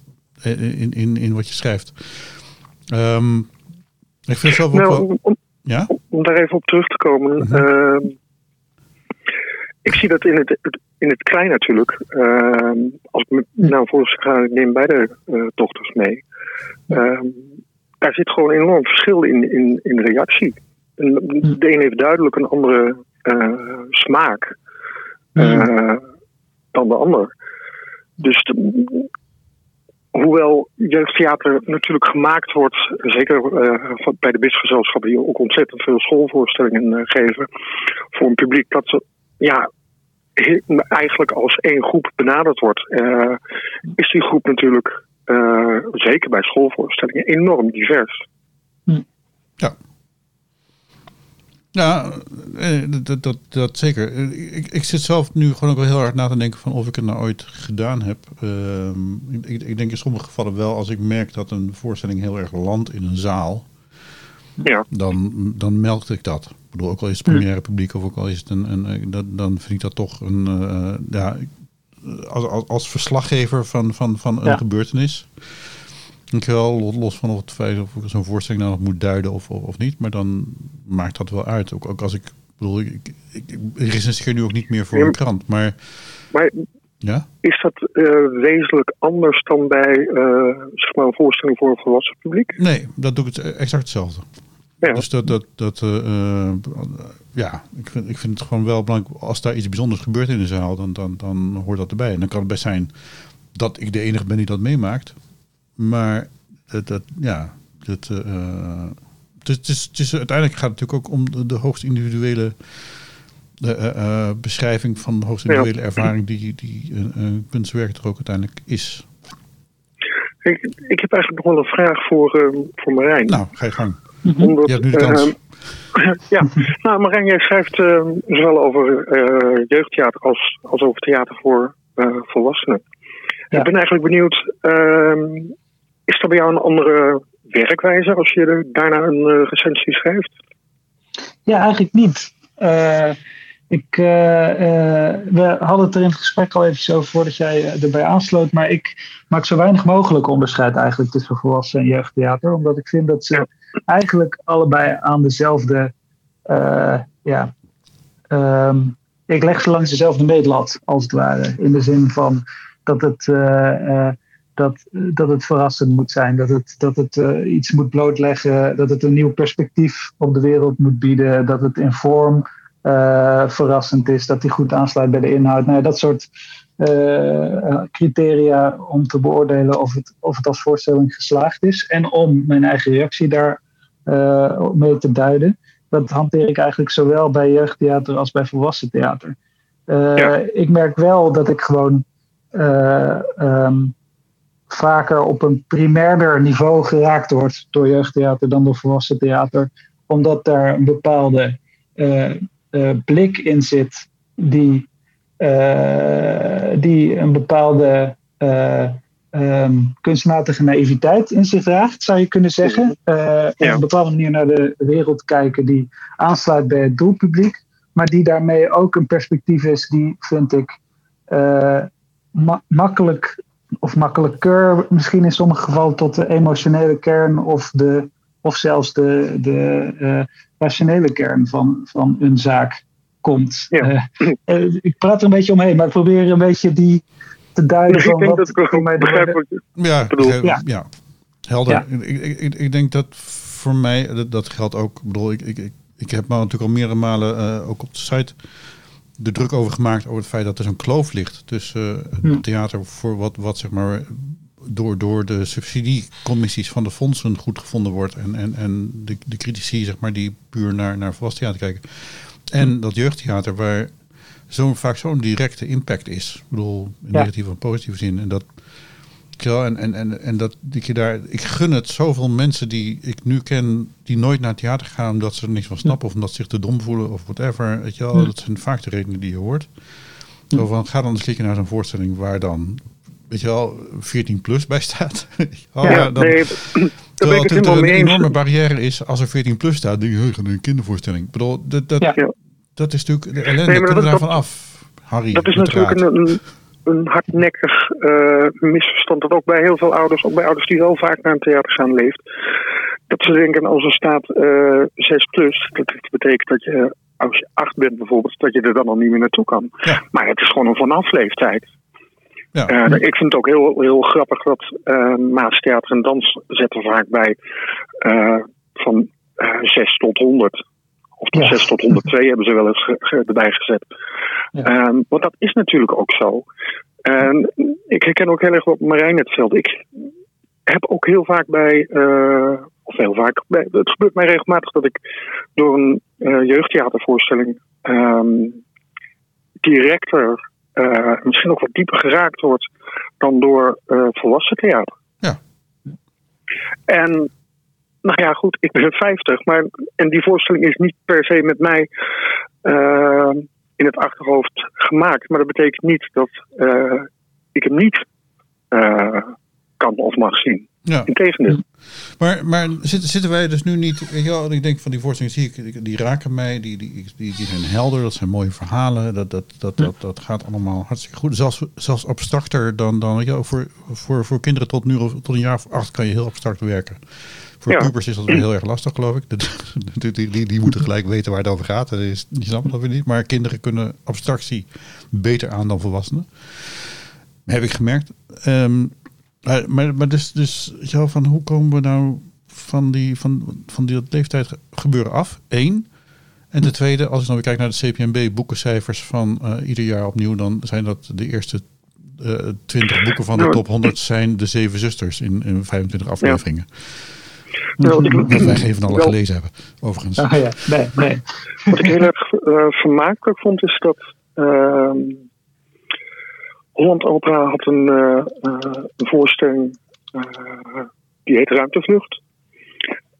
in, in, in wat je schrijft. Um, ik vind het zelf ook nou, wel... Om, ja? om daar even op terug te komen. Uh -huh. Ik zie dat in het, in het klein natuurlijk. Uh, als ik nou voorstel ga, ik neem beide uh, dochters mee. daar zit gewoon een enorm verschil in, in, in reactie. De een heeft duidelijk een andere uh, smaak uh, dan de ander. Dus de, hoewel jeugdtheater natuurlijk gemaakt wordt, zeker uh, bij de bisgezelschappen die ook ontzettend veel schoolvoorstellingen geven, voor een publiek dat ze ja, eigenlijk als één groep benaderd wordt, is die groep natuurlijk zeker bij schoolvoorstellingen enorm divers. Ja. Ja, dat, dat, dat zeker. Ik, ik zit zelf nu gewoon ook wel heel hard na te denken van of ik het nou ooit gedaan heb. Uh, ik, ik denk in sommige gevallen wel, als ik merk dat een voorstelling heel erg landt in een zaal, ja. dan, dan melkte ik dat. Ik bedoel, ook al is het première publiek of ook al is het een, een, dat, dan vind ik dat toch een, uh, ja, als, als, als verslaggever van, van, van een ja. gebeurtenis. Ik wel los van of het feit of ik zo'n voorstelling nou nog moet duiden of, of, of, niet. Maar dan maakt dat wel uit. Ook, ook als ik bedoel, ik, ik, ik recenseer nu ook niet meer voor een krant. Maar, maar ja? is dat uh, wezenlijk anders dan bij uh, zeg maar een voorstelling voor een volwassen publiek? Nee, dat doe ik het exact hetzelfde. Ja. Dus dat, dat, dat uh, ja, ik vind, ik vind het gewoon wel belangrijk. Als daar iets bijzonders gebeurt in de zaal, dan, dan, dan hoort dat erbij. En dan kan het best zijn dat ik de enige ben die dat meemaakt. Maar dat, dat ja, dat, uh, het, is, het, is, uiteindelijk gaat het natuurlijk ook om de, de hoogst individuele de, uh, beschrijving van de hoogst individuele ja. ervaring die, die een, een kunstwerk er ook uiteindelijk is. Ik, ik heb eigenlijk nog wel een vraag voor, voor Marijn. Nou, ga je gang. Omdat, je hebt nu de kans. ja, nou Marijn, jij schrijft zowel over jeugdtheater als, als over theater voor volwassenen. Ja. Ik ben eigenlijk benieuwd, uh, is er bij jou een andere werkwijze als je daarna een uh, recensie schrijft? Ja, eigenlijk niet. Uh, ik, uh, we hadden het er in het gesprek al even over voordat jij erbij aansloot. Maar ik maak zo weinig mogelijk onderscheid eigenlijk tussen volwassen en jeugdtheater. Omdat ik vind dat ze ja. Eigenlijk allebei aan dezelfde. ja, um, ik leg ze langs dezelfde meetlat, als het ware. In de zin van dat het, uh, dat, dat het verrassend moet zijn. Dat het, dat het iets moet blootleggen. Dat het een nieuw perspectief op de wereld moet bieden. Dat het in vorm verrassend is. Dat die goed aansluit bij de inhoud. Nou, dat soort criteria om te beoordelen of het, of het als voorstelling geslaagd is. En om mijn eigen reactie daar mee te duiden. Dat hanteer ik eigenlijk zowel bij jeugdtheater als bij volwassen theater. Ja. Ik merk wel dat ik gewoon uh, um, vaker op een primairder niveau geraakt wordt door jeugdtheater dan door volwassen theater. Omdat daar een bepaalde eh, eh, blik in zit die, eh, die een bepaalde eh, ehm, kunstmatige naïviteit in zich draagt, zou je kunnen zeggen. Eh, Op een bepaalde manier naar de wereld kijken die aansluit bij het doelpubliek, maar die daarmee ook een perspectief is die, vind ik, eh, ma- makkelijk of makkelijker misschien in sommige gevallen tot de emotionele kern of, de, of zelfs de, de eh, rationele kern van, van een zaak komt. Ja. Eh, ik praat er een beetje omheen, maar ik probeer een beetje die te duiden ik van denk wat dat ik voor mij begrijp. Ja, Ja. ja. helder. Ja. Ik, ik, ik, ik denk dat voor mij, dat, dat geldt ook. Ik bedoel, ik, ik, ik, ik heb me natuurlijk al meerdere malen eh, ook op de site de druk over gemaakt over het feit dat er zo'n kloof ligt tussen eh, Hm. het theater voor wat, wat zeg maar door, door de subsidiecommissies van de fondsen goed gevonden wordt en, en, en de, de critici zeg maar die puur naar, naar volwassen theater kijken. En dat jeugdtheater waar zo'n vaak zo'n directe impact is. Ik bedoel, in Ja. negatieve en positieve zin. En dat en, en, en, en dat, dat je daar, ik gun het zoveel mensen die ik nu ken, die nooit naar het theater gaan omdat ze er niks van snappen of omdat ze zich te dom voelen of whatever. Weet je wel, Ja. dat zijn vaak de redenen die je hoort. Zo van, ga dan eens kijken naar zo'n voorstelling waar dan, weet je wel, 14 plus bij staat. oh, Ja, ja, dan, nee, terwijl het een enorme barrière is als er 14 plus staat, denk je, een kindervoorstelling. Ik bedoel, dat, dat. Dat is natuurlijk de ellende. Nee, maar dat- daarvan af, Harry? Dat is natuurlijk raad? een, een, hardnekkig eh, misverstand dat ook bij heel veel ouders, ook bij ouders die wel vaak naar een theater gaan, leeft. Dat ze denken als er staat eh 6 plus, dat betekent dat je als je 8 bent bijvoorbeeld, dat je er dan al niet meer naartoe kan. Ja. Maar het is gewoon een vanaf leeftijd. Ja. Eh, ik vind het ook heel, heel grappig dat eh Maas Theater en Dans zetten vaak bij van eh 6 tot 100. Of tot Ja. 6 tot 102 hebben ze wel eens erbij gezet. Ja. Ehm, want dat is natuurlijk ook zo. En ik herken ook heel erg wat Marijn net vertelde. Ik heb ook heel vaak bij, eh, of heel vaak, bij, het gebeurt mij regelmatig dat ik door een eh, jeugdtheatervoorstelling ehm, directer, eh, misschien ook wat dieper geraakt wordt dan door volwassen theater. Ja. En nou ja, goed, ik ben 50, maar en die voorstelling is niet per se met mij eh, in het achterhoofd gemaakt. Maar dat betekent niet dat eh, ik hem niet eh, kan of mag zien. Ja. Integendeel. Maar, maar zitten, zitten wij dus nu niet... Weet je wel, ik denk van die voorstellingen zie ik, die, raken mij. Die, die, die, die zijn helder, dat zijn mooie verhalen. Dat, dat, dat, dat, dat gaat allemaal hartstikke goed. Zelfs, zelfs abstracter dan... dan wel, voor, voor, voor kinderen tot, nu, of tot een jaar of acht kan je heel abstract werken. Voor Ja. pubers is dat weer heel erg lastig, geloof ik. Die, die, die, die moeten gelijk weten waar het over gaat. Dat is, die snappen dat weer niet. Maar kinderen kunnen abstractie beter aan dan volwassenen. Heb ik gemerkt. Ehm, maar, maar, maar dus, dus van hoe komen we nou van die, van, van die dat leeftijd gebeuren af? Eén. En de tweede, als ik dan weer kijk naar de CPMB boekencijfers van eh, ieder jaar opnieuw, dan zijn dat de eerste eh 20 boeken van de Ja. top 100 zijn de Zeven Zusters in, in 25 afleveringen. Nou, wat ik- Dat wij geen van alle wel- gelezen hebben, overigens. Ah, ja. Nee, nee. Wat ik heel erg eh, vermakelijk vond, is dat ehm, Holland Opera had een, eh, eh, een voorstelling eh, die heet Ruimtevlucht.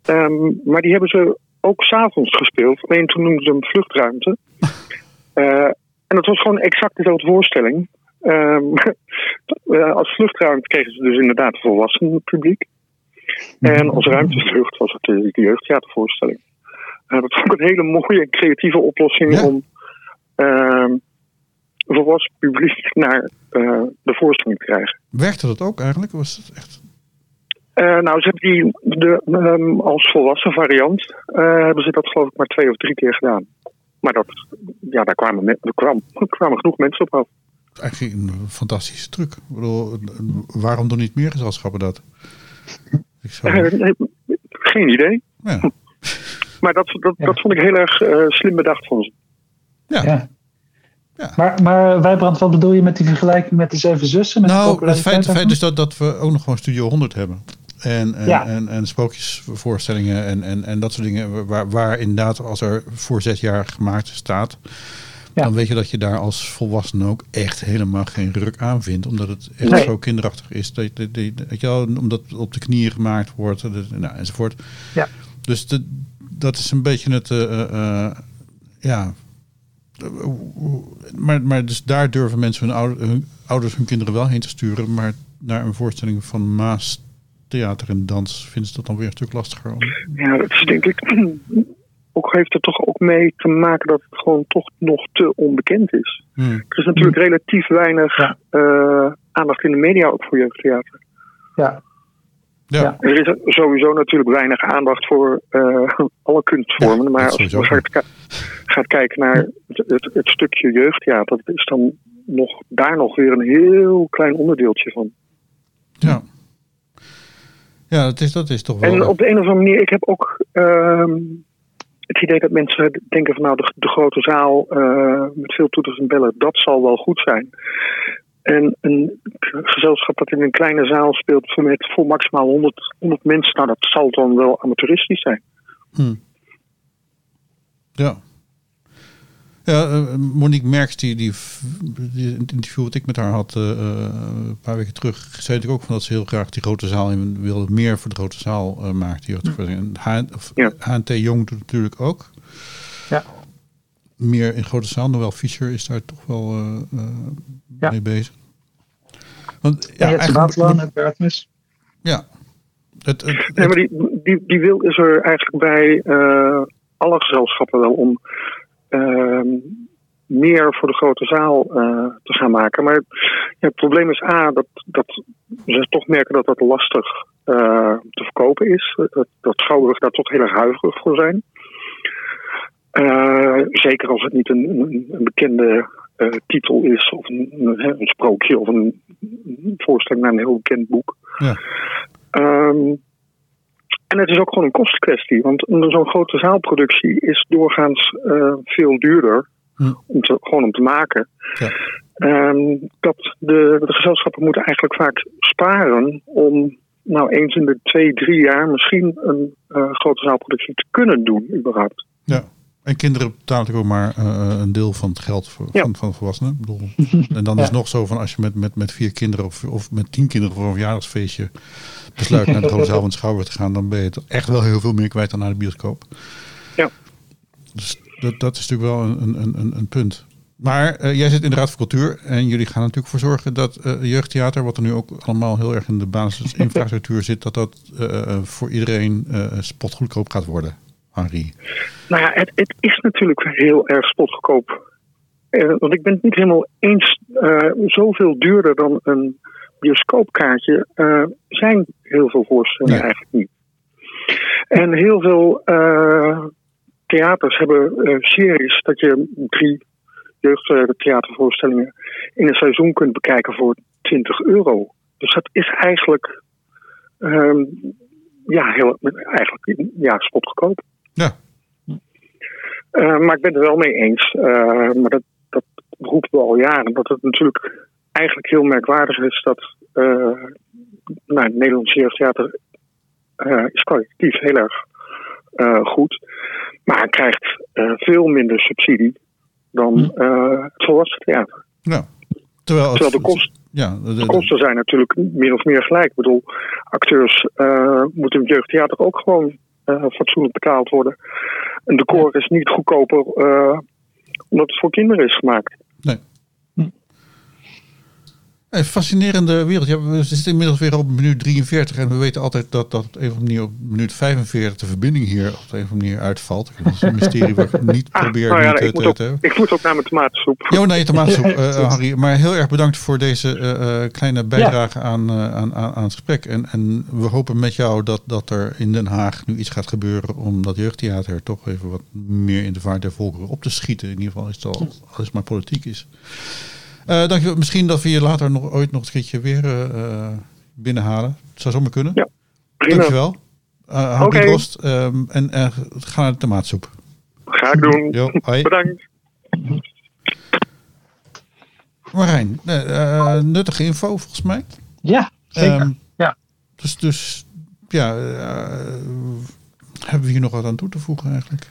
Ehm, maar die hebben ze ook s'avonds gespeeld. Alleen toen noemden ze hem Vluchtruimte. En dat was gewoon exact dezelfde voorstelling. Ehm, eh, als vluchtruimte kregen ze dus inderdaad een volwassen publiek. En als ruimtevlucht was het de de jeugdtheatervoorstelling. Uh, dat vond ik een hele mooie en creatieve oplossing Ja. om ehm, volwassen publiek naar eh, de voorstelling te krijgen. Werkte dat ook eigenlijk? Was het echt... Eh, nou, ze hebben die de, ehm, als volwassen variant eh, hebben ze dat geloof ik maar twee of drie keer gedaan. Maar dat, ja, daar kwamen, me- er kwam, er kwamen genoeg mensen op af. Eigenlijk een fantastische truc. Ik bedoel, waarom doen niet meer gezelschappen dat? Ik zou, nee, geen idee. ja. Maar dat, dat, Ja. dat vond ik heel erg slim bedacht van ze. Ja. Ja. Ja. Maar, maar Wijbrand, wat bedoel je met die vergelijking met de Zeven Zussen? Met de Nou, het feit, feit is dat, dat we ook nog gewoon Studio 100 hebben. En, en, Ja. en, en sprookjesvoorstellingen en, en, en dat soort dingen. Waar, waar inderdaad, als er voor zes jaar gemaakt staat. Ja. Dan weet je dat je daar als volwassene ook echt helemaal geen ruk aan vindt. Omdat het echt Nee. zo kinderachtig is. Dat, dat, dat, omdat het op de knieën gemaakt wordt. nou, enzovoort. Ja. Dus de, dat is een beetje het... eh, eh, ja. Maar, maar dus daar durven mensen hun, ouder, hun ouders hun kinderen wel heen te sturen. Maar naar een voorstelling van Maas theater en dans vinden ze dat dan weer een stuk lastiger. Om... Ja, dat is denk ik. Ook heeft er toch ook mee te maken dat het gewoon toch nog te onbekend is. Hmm. Er is natuurlijk relatief weinig Ja. eh, aandacht in de media ook voor jeugdtheater. Ja, Ja, Ja. Er is sowieso natuurlijk weinig aandacht voor eh, alle kunstvormen. Ja, maar als je sowieso. Gaat, ki- gaat kijken naar het, het, het stukje jeugdtheater, dat is dan nog, daar nog weer een heel klein onderdeeltje van. ja. Ja, dat is, dat is toch wel... En op de een of andere manier, ik heb ook ehm, het idee dat mensen denken van nou de, de grote zaal eh, met veel toeters en bellen, dat zal wel goed zijn. En een gezelschap dat in een kleine zaal speelt met, voor maximaal 100, 100 mensen, nou dat zal dan wel amateuristisch zijn. Hm. Ja. Ja, eh, Monique Merks, die, die, die, in het interview wat ik met haar had eh, eh, een paar weken terug, zei natuurlijk ook van dat ze heel graag die grote zaal in wilde, meer voor de grote zaal eh maakt. Die jeugdvoorstelling. En H, of, Ja. HNT Jong doet het natuurlijk ook. Ja. Meer in grote zaal. Noël Fischer is daar toch wel Ja. mee bezig. Want ja, ja, het Waterland en ja. Het, het, het- Nee, maar die, die, die wil is er eigenlijk bij alle gezelschappen wel om meer voor de grote zaal eh, te gaan maken. Maar ja, het probleem is A, dat, dat ze toch merken dat dat lastig eh, te verkopen is. Dat, dat Schouwburg daar toch heel erg huiverig voor zijn. Eh, zeker als het niet een, een, een bekende titel is, of een, sprookje of een, een voorstelling naar een heel bekend boek. Ja. Ehm, en het is ook gewoon een kostenkwestie, want een- zo'n grote zaalproductie is doorgaans eh, veel duurder Hm. om te, gewoon om te maken. Ja. Ehm, dat de, de gezelschappen moeten eigenlijk vaak sparen om nou eens in de twee, drie jaar misschien een eh, grote zaalproductie te kunnen doen, überhaupt. Ja. En kinderen betalen natuurlijk ook maar eh, een deel van het geld voor, Ja. van, van volwassenen. Ik bedoel, en dan is het nog zo van als je met, met, met vier kinderen of, of met tien kinderen voor een verjaardagsfeestje besluit naar de grote zaal van het Schouwburg te gaan, dan ben je toch echt wel heel veel meer kwijt dan naar de bioscoop. Ja. Dus dat, dat is natuurlijk wel een, een, een, een punt. Maar eh, jij zit in de Raad van Cultuur en jullie gaan natuurlijk voor zorgen dat eh, jeugdtheater, wat er nu ook allemaal heel erg in de basisinfrastructuur zit, dat dat eh, voor iedereen spotgoedkoop gaat worden. Henri. Nou ja, het, het is natuurlijk heel erg spotgoedkoop. Want ik ben het niet helemaal eens. zoveel duurder dan een bioscoopkaartje eh, zijn heel veel voorstellingen eigenlijk niet. En heel veel eh, theaters hebben eh, series dat je drie jeugdtheatervoorstellingen in een seizoen kunt bekijken voor 20 euro. Dus dat is eigenlijk, ehm, ja, heel, eigenlijk ja, spotgoedkoop. Ja. Maar ik ben het er wel mee eens. maar dat, dat roepen we al jaren. Dat het natuurlijk eigenlijk heel merkwaardig is dat eh nou, het Nederlandse jeugdtheater eh, is kwalitatief heel erg eh, goed. Maar krijgt veel minder subsidie dan eh, het volwassen theater. Ja. Terwijl, het- Terwijl de kosten ja, de, de- de kosten zijn natuurlijk meer of meer gelijk. Ik bedoel, acteurs moeten in het jeugdtheater ook gewoon fatsoenlijk betaald worden. Een decor is niet goedkoper omdat het voor kinderen is gemaakt. Een fascinerende wereld. Ja, we zitten inmiddels weer op minuut 43 en we weten altijd dat, dat op een of andere manier op minuut 45 de verbinding hier op een of andere manier uitvalt. Dat is een mysterie waar ik niet Ah, probeer nou ja, ik, moet te, ook, te- ik moet ook naar mijn tomatensoep. Jo, nee, tomatensoep, eh Harry. Maar heel erg bedankt voor deze eh, eh, kleine bijdrage aan, eh, aan, aan, aan het gesprek. En, en we hopen met jou dat, dat er in Den Haag nu iets gaat gebeuren om dat jeugdtheater toch even wat meer in de vaart der volkeren op te schieten. In ieder geval is het al, als het maar politiek is. Eh dankjewel. Misschien dat we je later nog ooit nog een keertje weer eh, eh, binnenhalen. Het zou zomaar kunnen. Ja, Prima, Dankjewel. Uh, Oké. Ehm, en eh, ga naar de tomaatsoep. ga ik doen. Jo, hoi. Bedankt. Marijn, nuttige info volgens mij. Ja, zeker. Ehm, Ja. Dus, dus ja, eh, hebben we hier nog wat aan toe te voegen eigenlijk?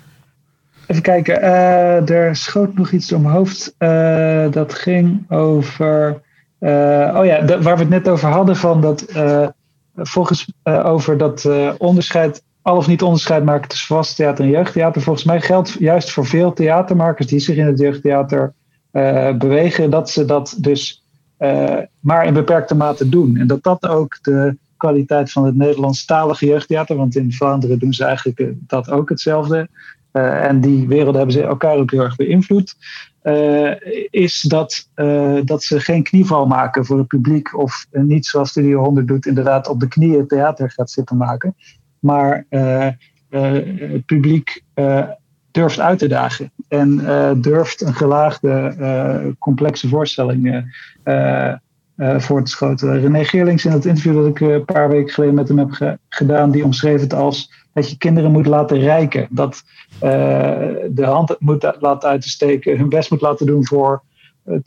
Even kijken, eh, er schoot nog iets door mijn hoofd. Eh, dat ging over. eh, oh ja, waar we het net over hadden, van dat. volgens over dat onderscheid al of niet onderscheid maken tussen vast theater en jeugdtheater. Volgens mij geldt juist voor veel theatermakers die zich in het jeugdtheater bewegen, dat ze dat dus maar in beperkte mate doen. En dat dat ook de kwaliteit van het Nederlandstalige jeugdtheater, want in Vlaanderen doen ze eigenlijk dat ook hetzelfde. En die werelden hebben ze elkaar ook heel erg beïnvloed. Uh, is dat, uh, dat ze geen knieval maken voor het publiek. Of niet zoals Studio 100 doet, inderdaad op de knieën theater gaat zitten maken. Maar het publiek durft uit te dagen. En durft een gelaagde, complexe voorstelling voor te schoten. René Geerlings in het interview dat ik een paar weken geleden met hem heb gedaan, die omschreef het als dat je kinderen moet laten rijken. Dat uh, de hand moet laten uitsteken, hun best moet laten doen voor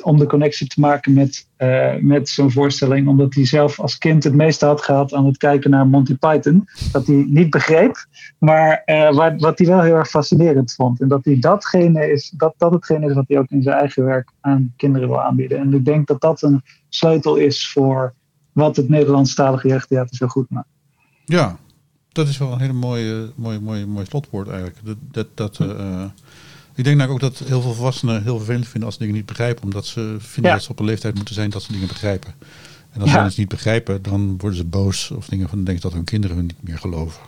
om de connectie te maken met, uh, met zo'n voorstelling. Omdat hij zelf als kind het meeste had gehad aan het kijken naar Monty Python. Dat hij niet begreep, maar uh, wat, wat hij wel heel erg fascinerend vond. En dat hij datgene is, dat, dat hetgene is wat hij ook in zijn eigen werk aan kinderen wil aanbieden. En ik denk dat dat een sleutel is voor wat het Nederlandstalige jeugdtheater zo goed maakt. Ja, dat is wel een hele mooie, mooie, mooie, mooie slotwoord eigenlijk. Dat, dat, dat, uh, ik denk nou ook dat heel veel volwassenen heel vervelend vinden als ze dingen niet begrijpen. Omdat ze vinden dat ze op een leeftijd moeten zijn dat ze dingen begrijpen. En als ja. ze iets niet begrijpen, dan worden ze boos. Of dingen van denken dat hun kinderen hun niet meer geloven.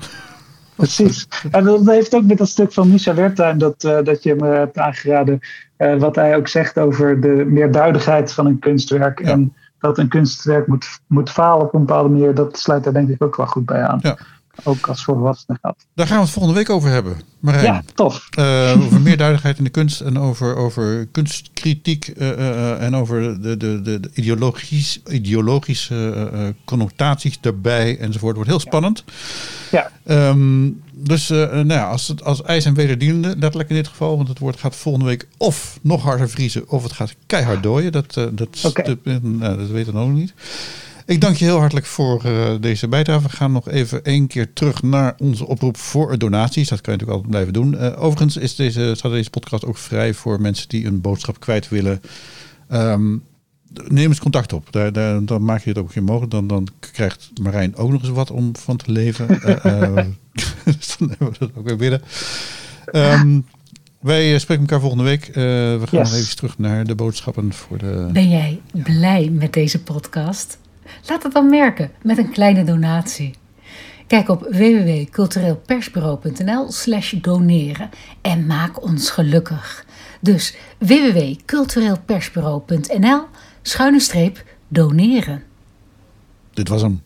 Precies. En dat heeft ook met dat stuk van Misha Wertheim dat, uh, dat je me hebt aangeraden. Uh, wat hij ook zegt over de meerduidigheid van een kunstwerk. Ja. En dat een kunstwerk moet, moet falen op een bepaalde manier. Dat sluit daar denk ik ook wel goed bij aan. Ja ook als volwassenen gaat. Daar gaan we het volgende week over hebben. Marijn. Ja, tof. Uh, over meer duidelijkheid in de kunst en over, over kunstkritiek uh, uh, en over de, de, de, de ideologisch, ideologische connotaties daarbij enzovoort. Wordt heel spannend. Ja. Um, dus nou ja, als, het, als ijs en wederdienende, letterlijk in dit geval, want het woord gaat volgende week of nog harder vriezen of het gaat keihard dooien. Dat, dat, okay. dat, nou, dat weten we nog niet. Ik dank je heel hartelijk voor uh, deze bijdrage. We gaan nog even één keer terug naar onze oproep voor donaties. Dat kan je natuurlijk altijd blijven doen. Uh, overigens is deze, staat deze podcast ook vrij voor mensen die een boodschap kwijt willen. Um, neem eens contact op. Daar, daar, dan maak je het ook geen mogelijk. Dan, dan krijgt Marijn ook nog eens wat om van te leven. uh, dus dan hebben we dat ook weer binnen. Um, wij spreken elkaar volgende week. Uh, we gaan yes. even terug naar de boodschappen voor de. Ben jij blij met deze podcast? Laat het dan merken met een kleine donatie. Kijk op www.cultureelpersbureau.nl slash doneren en maak ons gelukkig. Dus www.cultureelpersbureau.nl schuine streep doneren. Dit was hem.